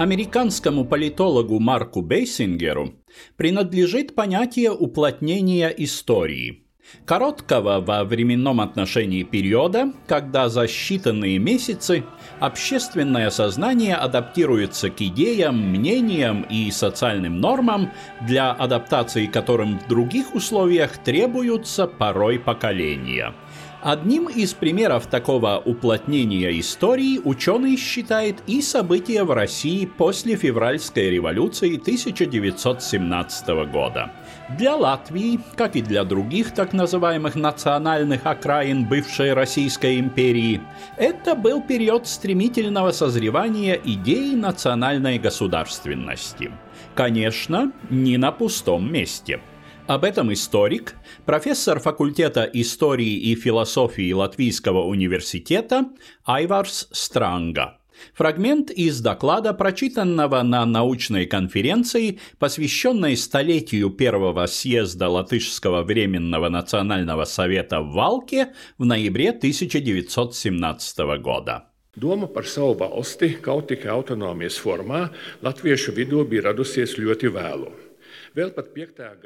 Американскому политологу Марку Бейсингеру принадлежит понятие уплотнения истории – Короткого во временном отношении периода, когда за считанные месяцы общественное сознание адаптируется к идеям, мнениям и социальным нормам, для адаптации которым в других условиях требуются порой поколения – Одним из примеров такого уплотнения истории ученый считает и события в России после февральской революции 1917 года. Для Латвии, как и для других так называемых национальных окраин бывшей Российской империи, это был период стремительного созревания идеи национальной государственности. Конечно, не на пустом месте – об этом историк, профессор факультета истории и философии Латвийского университета Айварс Странга. Фрагмент из доклада, прочитанного на научной конференции, посвященной столетию первого съезда Латышского временного национального совета в Валке в ноябре 1917 года. Doma par savu valsti kaut tikai autonomijas formā latviešu vidū bija radusies ļoti vēlu.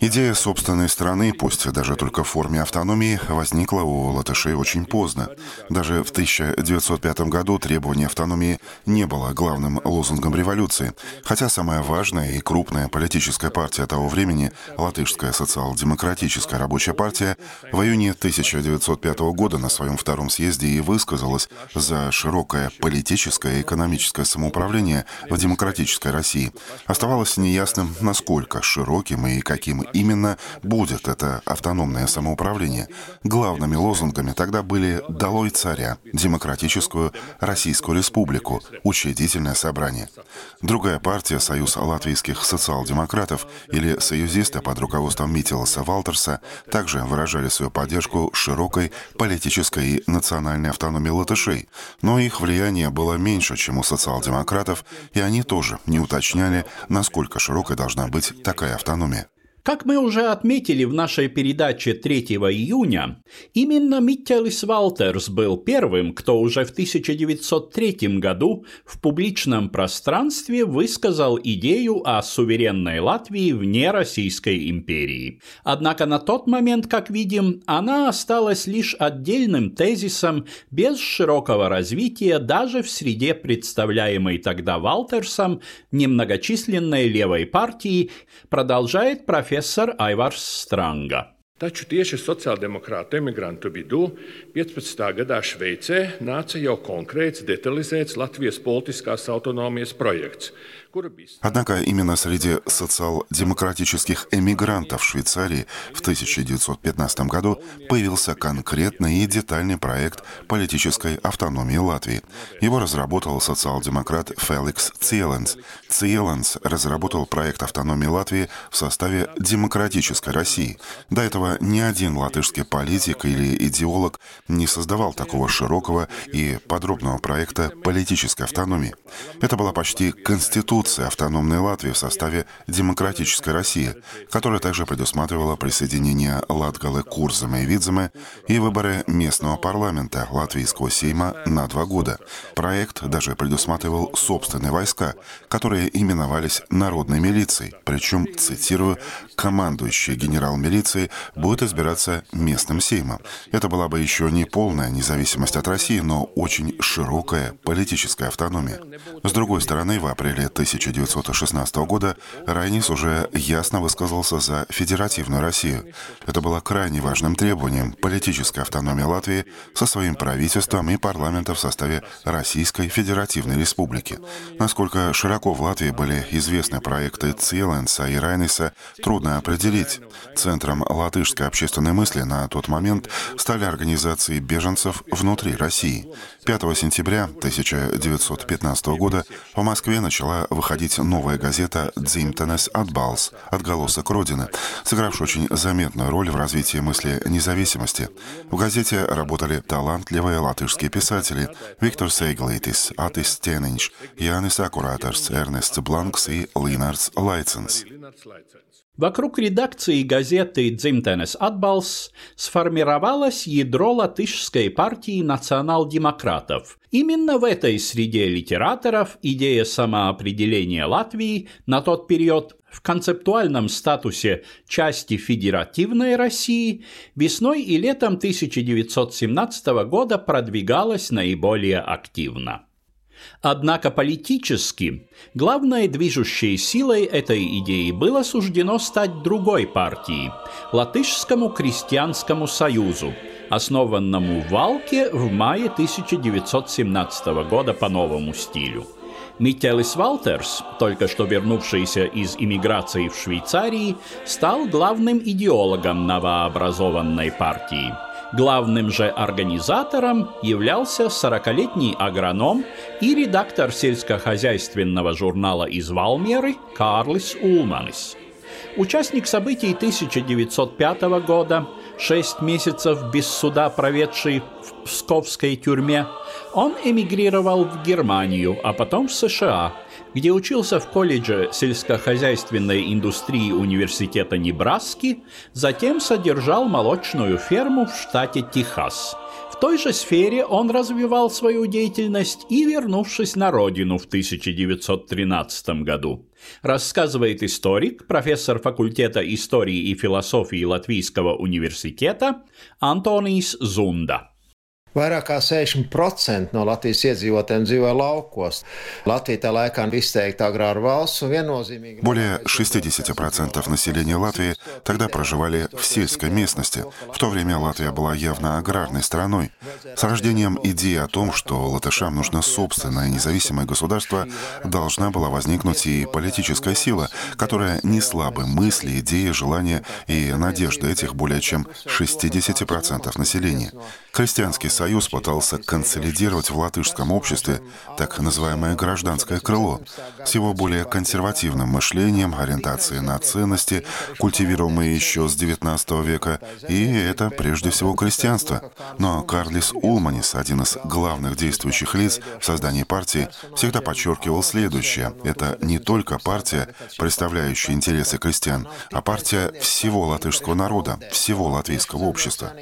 Идея собственной страны, пусть даже только в форме автономии, возникла у латышей очень поздно. Даже в 1905 году требование автономии не было главным лозунгом революции, хотя самая важная и крупная политическая партия того времени, Латышская социал-демократическая рабочая партия, в июне 1905 года на своем втором съезде и высказалась за широкое политическое и экономическое самоуправление в демократической России. Оставалось неясным, насколько широкое широким и каким именно будет это автономное самоуправление. Главными лозунгами тогда были «Долой царя», «Демократическую Российскую Республику», «Учредительное собрание». Другая партия, Союз латвийских социал-демократов или союзисты под руководством Митиласа Валтерса, также выражали свою поддержку широкой политической и национальной автономии латышей, но их влияние было меньше, чем у социал-демократов, и они тоже не уточняли, насколько широкой должна быть такая автономия. Как мы уже отметили в нашей передаче 3 июня, именно Миттелис Валтерс был первым, кто уже в 1903 году в публичном пространстве высказал идею о суверенной Латвии вне Российской империи. Однако на тот момент, как видим, она осталась лишь отдельным тезисом без широкого развития даже в среде представляемой тогда Валтерсом немногочисленной левой партии, продолжает профессор profesor Aivars Stranga. Taču tieši sociāldemokrātu emigrantu vidū 15. gadā Šveicē nāca jau konkrēts, detalizēts Latvijas politiskās autonomijas projekts, Однако именно среди социал-демократических эмигрантов Швейцарии в 1915 году появился конкретный и детальный проект политической автономии Латвии. Его разработал социал-демократ Феликс Циеленс. Циеленс разработал проект автономии Латвии в составе демократической России. До этого ни один латышский политик или идеолог не создавал такого широкого и подробного проекта политической автономии. Это была почти конституция Конституции автономной Латвии в составе демократической России, которая также предусматривала присоединение Латгалы Курзамы и Видзамы и выборы местного парламента Латвийского Сейма на два года. Проект даже предусматривал собственные войска, которые именовались народной милицией, причем, цитирую, командующий генерал милиции будет избираться местным Сеймом. Это была бы еще не полная независимость от России, но очень широкая политическая автономия. С другой стороны, в апреле 1000 1916 года Райнис уже ясно высказался за федеративную Россию. Это было крайне важным требованием политической автономии Латвии со своим правительством и парламентом в составе Российской Федеративной Республики. Насколько широко в Латвии были известны проекты Циеленса и Райниса, трудно определить. Центром латышской общественной мысли на тот момент стали организации беженцев внутри России. 5 сентября 1915 года в Москве начала выходить новая газета «Дзимтенес Атбалс» — «Отголосок Родины», сыгравшая очень заметную роль в развитии мысли независимости. В газете работали талантливые латышские писатели Виктор Эглитис, Атис Кениньш, Янис Акуратерс, Эрнест Бланкс и Линардс Лайценс. Вокруг редакции газеты «Дзимтенес Атбалс» сформировалось ядро латышской партии национал-демократов. Именно в этой среде литераторов идея самоопределения Латвии на тот период в концептуальном статусе части федеративной России весной и летом 1917 года продвигалась наиболее активно. Однако политически главной движущей силой этой идеи было суждено стать другой партией – Латышскому крестьянскому союзу, основанному в Валке в мае 1917 года по новому стилю. Миттелис Валтерс, только что вернувшийся из иммиграции в Швейцарии, стал главным идеологом новообразованной партии – Главным же организатором являлся 40-летний агроном и редактор сельскохозяйственного журнала из Валмеры Карлис Улманис. Участник событий 1905 года, шесть месяцев без суда проведший в Псковской тюрьме, он эмигрировал в Германию, а потом в США – где учился в колледже сельскохозяйственной индустрии Университета Небраски, затем содержал молочную ферму в штате Техас. В той же сфере он развивал свою деятельность и, вернувшись на родину в 1913 году. Рассказывает историк, профессор факультета истории и философии Латвийского университета Антонис Зунда. Vairāk kā 60% no Latvijas iedzīvotājiem dzīvo laukos. Latvija tā laikā izteikti agrāra valsts un viennozīmīgi... Более 60% населения Латвии тогда проживали в сельской местности. В то время Латвия была явно аграрной страной. С рождением идеи о том, что латышам нужно собственное независимое государство, должна была возникнуть и политическая сила, которая несла бы мысли, идеи, желания и надежды этих более чем 60% населения. Христианский союз пытался консолидировать в латышском обществе так называемое гражданское крыло с его более консервативным мышлением, ориентацией на ценности, культивируемые еще с XIX века, и это прежде всего крестьянство. Но Карлис Улманис, один из главных действующих лиц в создании партии, всегда подчеркивал следующее. Это не только партия, представляющая интересы крестьян, а партия всего латышского народа, всего латвийского общества.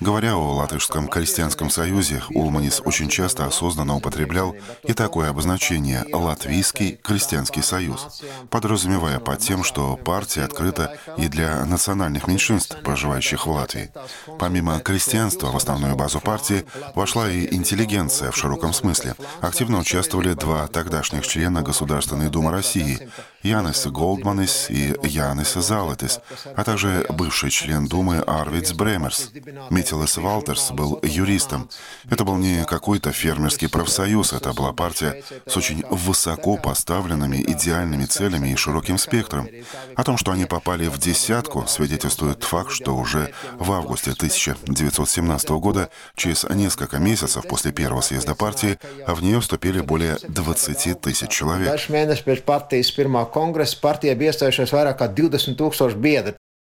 Говоря о Латышском крестьянском союзе, Улманис очень часто осознанно употреблял и такое обозначение «Латвийский крестьянский союз», подразумевая под тем, что партия открыта и для национальных меньшинств, проживающих в Латвии. Помимо крестьянства в основную базу партии вошла и интеллигенция в широком смысле. Активно участвовали два тогдашних члена Государственной Думы России – Янис Голдманис и Янис Залетис, а также бывший член Думы Арвидс Бремерс. Митилес Валтерс был юристом. Это был не какой-то фермерский профсоюз, это была партия с очень высоко поставленными идеальными целями и широким спектром. О том, что они попали в десятку, свидетельствует факт, что уже в августе 1917 года, через несколько месяцев после первого съезда партии, в нее вступили более 20 тысяч человек.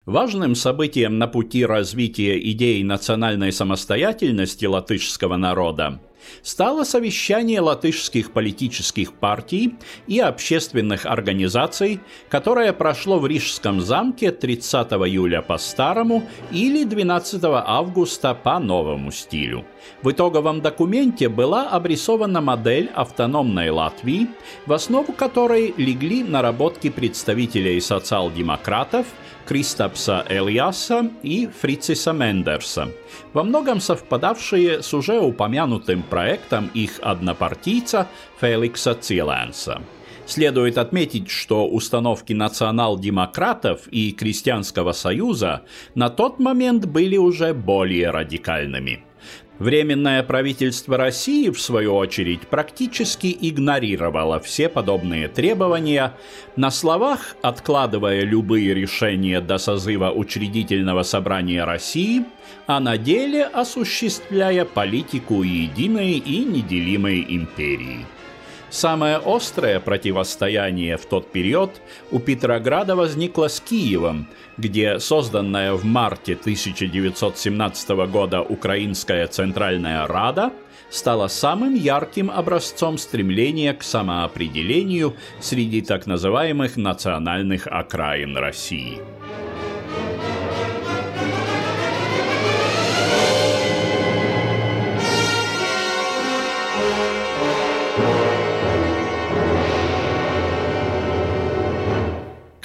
Важным событием на пути развития идеи национальной самостоятельности латышского народа стало совещание латышских политических партий и общественных организаций, которое прошло в Рижском замке 30 июля по старому или 12 августа по новому стилю. В итоговом документе была обрисована модель автономной Латвии, в основу которой легли наработки представителей социал-демократов – Кристапса Элиаса и Фрициса Мендерса, во многом совпадавшие с уже упомянутым проектом их однопартийца Феликса Циланса. Следует отметить, что установки национал-демократов и Крестьянского союза на тот момент были уже более радикальными – Временное правительство России, в свою очередь, практически игнорировало все подобные требования, на словах откладывая любые решения до созыва учредительного собрания России, а на деле осуществляя политику единой и неделимой империи. Самое острое противостояние в тот период у Петрограда возникло с Киевом, где созданная в марте 1917 года Украинская Центральная Рада стала самым ярким образцом стремления к самоопределению среди так называемых национальных окраин России.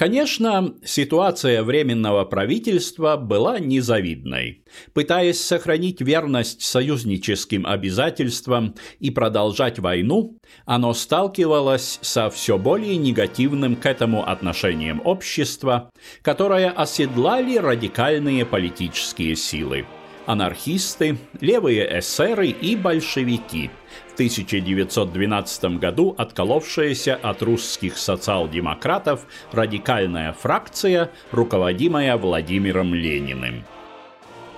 Конечно, ситуация Временного правительства была незавидной. Пытаясь сохранить верность союзническим обязательствам и продолжать войну, оно сталкивалось со все более негативным к этому отношением общества, которое оседлали радикальные политические силы – анархисты, левые эсеры и большевики – в 1912 году отколовшаяся от русских социал-демократов радикальная фракция, руководимая Владимиром Лениным.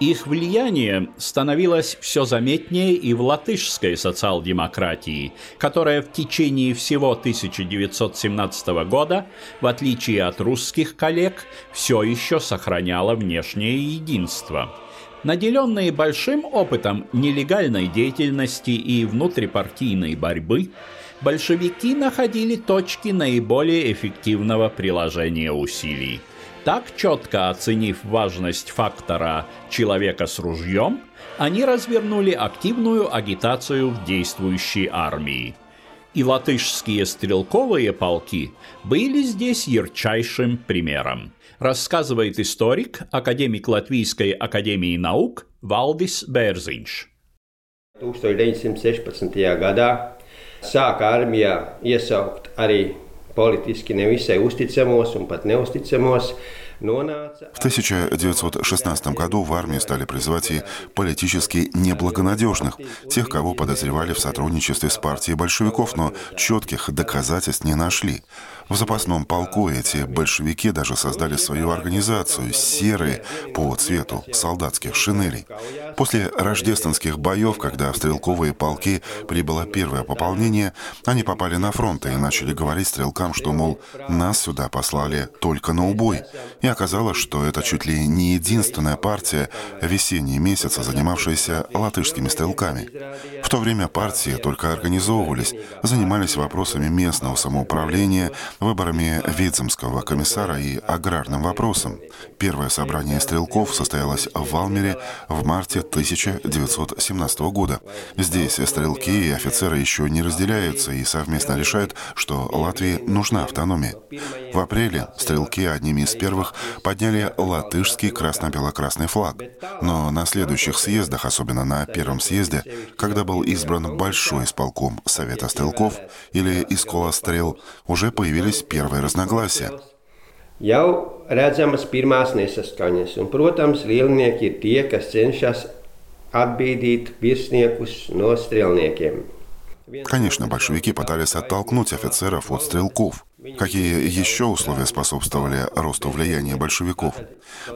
Их влияние становилось все заметнее и в латышской социал-демократии, которая в течение всего 1917 года, в отличие от русских коллег, все еще сохраняла внешнее единство – Наделенные большим опытом нелегальной деятельности и внутрипартийной борьбы, большевики находили точки наиболее эффективного приложения усилий. Так, четко оценив важность фактора «человека с ружьем», они развернули активную агитацию в действующей армии. И латышские стрелковые полки были здесь ярчайшим примером рассказывает историк, академик Латвийской академии наук Валдис Bērziņš. 1916. gadā sāka armijā iesaukt arī politiski nevisai uzticamos un pat neusticamos в 1916 году в армии стали призывать и политически неблагонадежных, тех, кого подозревали в сотрудничестве с партией большевиков, но четких доказательств не нашли. В запасном полку эти большевики даже создали свою организацию «Серые» по цвету солдатских шинелей. После рождественских боев, когда в стрелковые полки прибыло первое пополнение, они попали на фронт и начали говорить стрелкам, что, мол, нас сюда послали только на убой. И оказалось, что это чуть ли не единственная партия весенние месяца, занимавшаяся латышскими стрелками. В то время партии только организовывались, занимались вопросами местного самоуправления, выборами Вицемского комиссара и аграрным вопросом. Первое собрание стрелков состоялось в Валмере в марте 1917 года. Здесь стрелки и офицеры еще не разделяются и совместно решают, что Латвии нужна автономия. В апреле стрелки одними из первых подняли латышский красно-бело-красный флаг. Но на следующих съездах, особенно на первом съезде, когда был избран большой исполком Совета стрелков или Искола стрел, уже появились первые разногласия. Jau redzamas pirmās nesaskaņas, un, protams, lielnieki ir tie, kas cenšas atbīdīt virsniekus no strelniekiem. Конечно, большевики пытались оттолкнуть офицеров от стрелков. Какие еще условия способствовали росту влияния большевиков?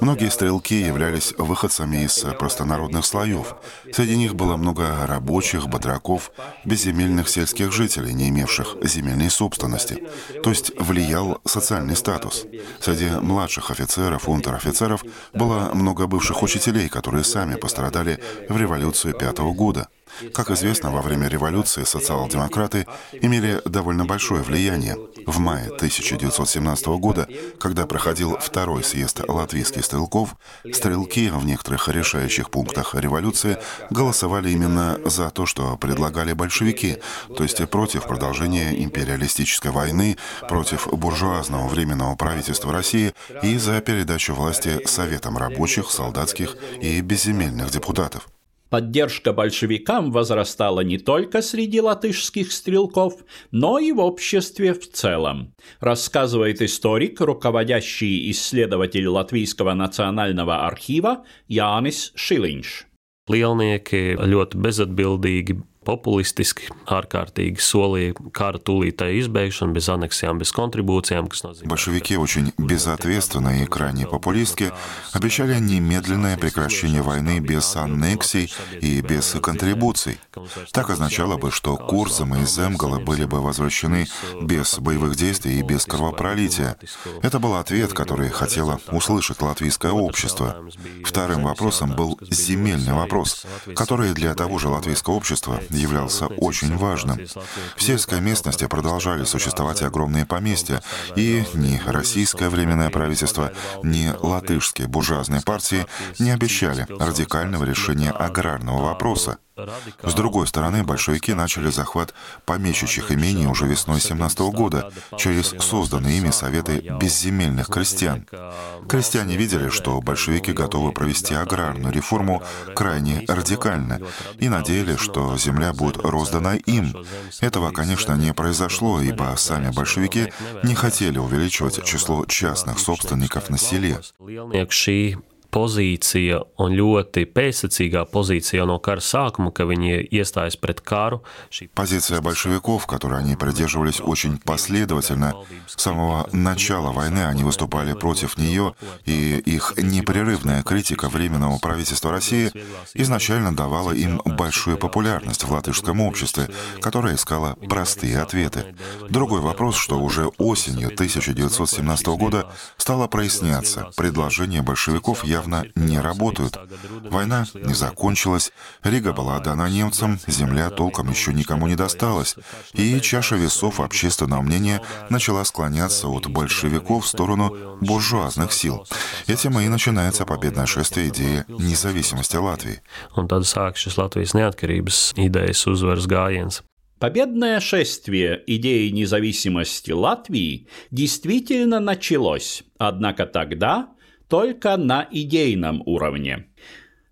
Многие стрелки являлись выходцами из простонародных слоев. Среди них было много рабочих, батраков, безземельных сельских жителей, не имевших земельной собственности. То есть влиял социальный статус. Среди младших офицеров, унтер-офицеров было много бывших учителей, которые сами пострадали в революцию пятого года. Как известно, во время революции социал-демократы имели довольно большое влияние. В мае 1917 года, когда проходил второй съезд латвийских стрелков, стрелки в некоторых решающих пунктах революции голосовали именно за то, что предлагали большевики, то есть против продолжения империалистической войны, против буржуазного временного правительства России и за передачу власти Советам рабочих, солдатских и безземельных депутатов. Поддержка большевикам возрастала не только среди латышских стрелков, но и в обществе в целом, рассказывает историк, руководящий исследователь Латвийского национального архива Янис Шилинш. Lielnieki ļoti bezatbildīgi populistiski, ārkārtīgi solīja kara тулītai избегшен, без аннексиям, без контрибуциям. Большевики очень безответственно и крайне популистски обещали немедленное прекращение войны без аннексий и без контрибуций. Так означало бы, что Курзам и Земгала были бы возвращены без боевых действий и без кровопролития. Это был ответ, который хотело услышать латвийское общество. Вторым вопросом был земельный вопрос, который для того же латвийского общества являлся очень важным. В сельской местности продолжали существовать огромные поместья, и ни российское временное правительство, ни латышские буржуазные партии не обещали радикального решения аграрного вопроса. С другой стороны, большевики начали захват помещичьих имений уже весной 17 года через созданные ими советы безземельных крестьян. Крестьяне видели, что большевики готовы провести аграрную реформу крайне радикально и надеялись, что земля будет роздана им. Этого, конечно, не произошло, ибо сами большевики не хотели увеличивать число частных собственников на селе pozīcija un ļoti pēcsacīgā pozīcija no kara sākuma, ka viņi iestājas pret кару. Позиция большевиков, которой они придерживались очень последовательно, с самого начала войны они выступали против нее, и их непрерывная критика Временного правительства России изначально давала им большую популярность в латышском обществе, которое искало простые ответы. Другой вопрос, что уже осенью 1917 года стало проясняться, предложение большевиков я явно не работают. Война не закончилась, Рига была отдана немцам, земля толком еще никому не досталась, и чаша весов общественного мнения начала склоняться от большевиков в сторону буржуазных сил. Этим и начинается победное шествие идеи независимости Латвии. Победное шествие идеи независимости Латвии действительно началось, однако тогда только на идейном уровне.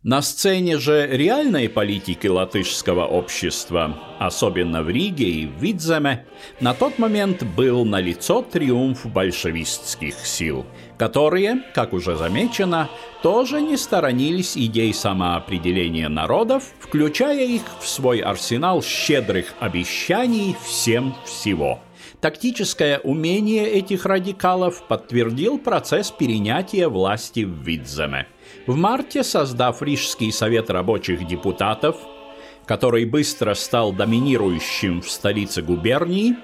На сцене же реальной политики латышского общества, особенно в Риге и в Видземе, на тот момент был налицо триумф большевистских сил, которые, как уже замечено, тоже не сторонились идей самоопределения народов, включая их в свой арсенал щедрых обещаний всем всего – Тактическое умение этих радикалов подтвердил процесс перенятия власти в Видземе. В марте, создав Рижский совет рабочих депутатов, который быстро стал доминирующим в столице губернии,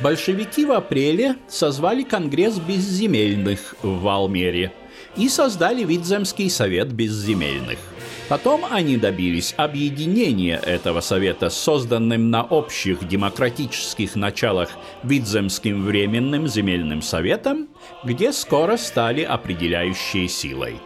большевики в апреле созвали Конгресс безземельных в Валмере и создали Видземский совет безземельных. Потом они добились объединения этого совета с созданным на общих демократических началах Видземским временным земельным советом, где скоро стали определяющей силой.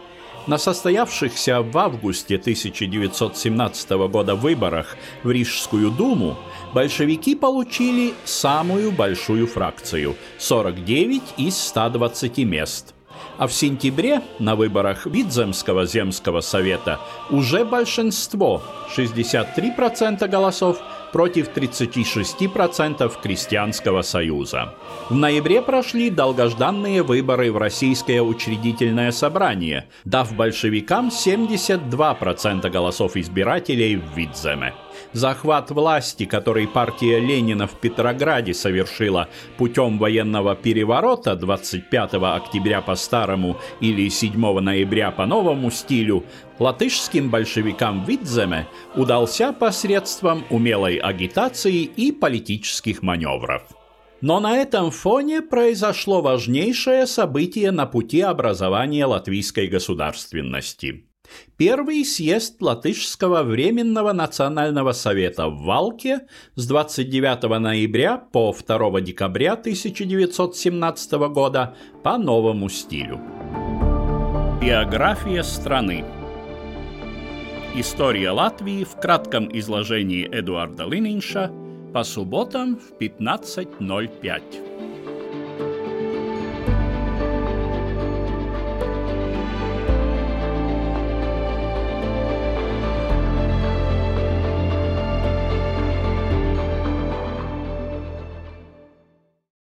На состоявшихся в августе 1917 года выборах в Рижскую думу большевики получили самую большую фракцию – 49 из 120 мест – а в сентябре на выборах Видземского земского совета уже большинство, 63% голосов, против 36% Крестьянского союза. В ноябре прошли долгожданные выборы в Российское учредительное собрание, дав большевикам 72% голосов избирателей в Видземе. Захват власти, который партия Ленина в Петрограде совершила путем военного переворота 25 октября по старому или 7 ноября по новому стилю, латышским большевикам Видземе удался посредством умелой агитации и политических маневров. Но на этом фоне произошло важнейшее событие на пути образования латвийской государственности. Первый съезд Латышского Временного Национального Совета в Валке с 29 ноября по 2 декабря 1917 года по новому стилю. Биография страны История Латвии в кратком изложении Эдуарда Лининша по субботам в 15.05.